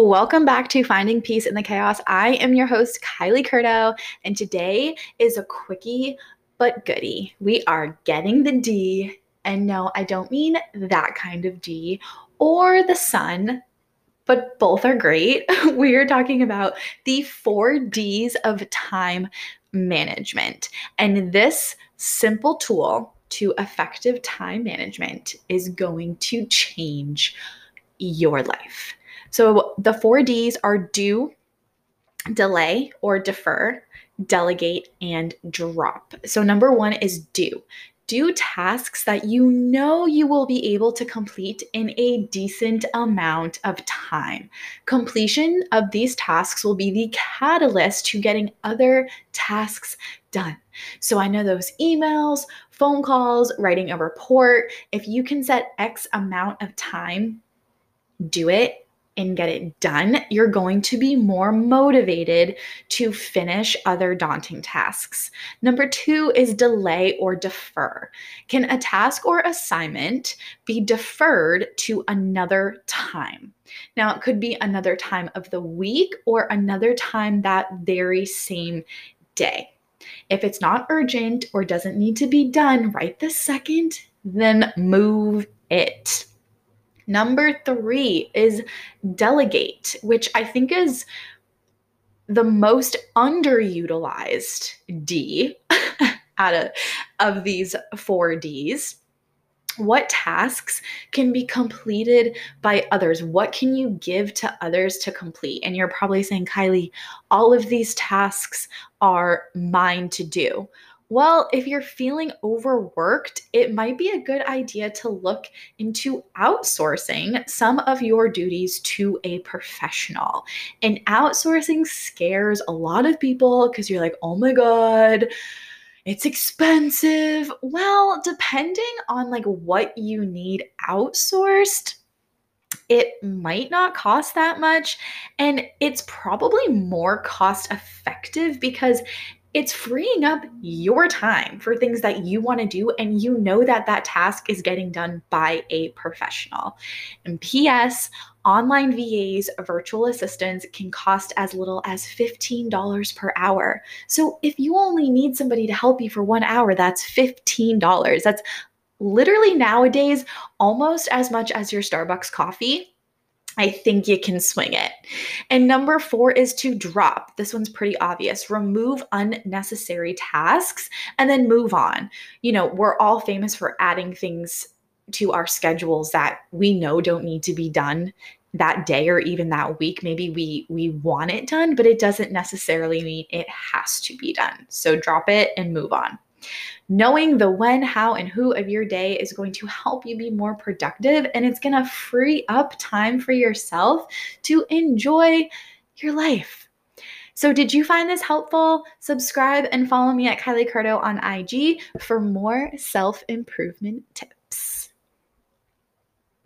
Welcome back to Finding Peace in the Chaos. I am your host, Kylie Curto, and today is a quickie but goodie. We are getting the D, and no, I don't mean that kind of D or the sun, but both are great. We are talking about the four D's of time management. And this simple tool to effective time management is going to change your life. So the four D's are do, delay or defer, delegate, and drop. So number one is do. Do tasks that you know you will be able to complete in a decent amount of time. Completion of these tasks will be the catalyst to getting other tasks done. So I know those emails, phone calls, writing a report, if you can set X amount of time, do it and get it done, you're going to be more motivated to finish other daunting tasks. Number two is delay or defer. Can a task or assignment be deferred to another time? Now, it could be another time of the week or another time that very same day. If it's not urgent or doesn't need to be done right this second, then move it. Number three is delegate, which I think is the most underutilized D out of, of these four Ds. What tasks can be completed by others? What can you give to others to complete? And you're probably saying, Kylie, all of these tasks are mine to do. Well, if you're feeling overworked, it might be a good idea to look into outsourcing some of your duties to a professional. And outsourcing scares a lot of people because you're like, oh my God, it's expensive. Well, depending on like what you need outsourced, it might not cost that much and it's probably more cost effective because it's freeing up your time for things that you want to do and you know that that task is getting done by a professional. And PS, online VAs, virtual assistants can cost as little as $15 per hour. So if you only need somebody to help you for 1 hour, that's $15. That's literally nowadays almost as much as your Starbucks coffee I think you can swing it. And number four is to drop. This one's pretty obvious. Remove unnecessary tasks and then move on. You know, we're all famous for adding things to our schedules that we know don't need to be done that day or even that week maybe we we want it done but it doesn't necessarily mean it has to be done so drop it and move on Knowing the when, how, and who of your day is going to help you be more productive and it's going to free up time for yourself to enjoy your life. So, did you find this helpful? Subscribe and follow me at Kylie Curto on IG for more self improvement tips.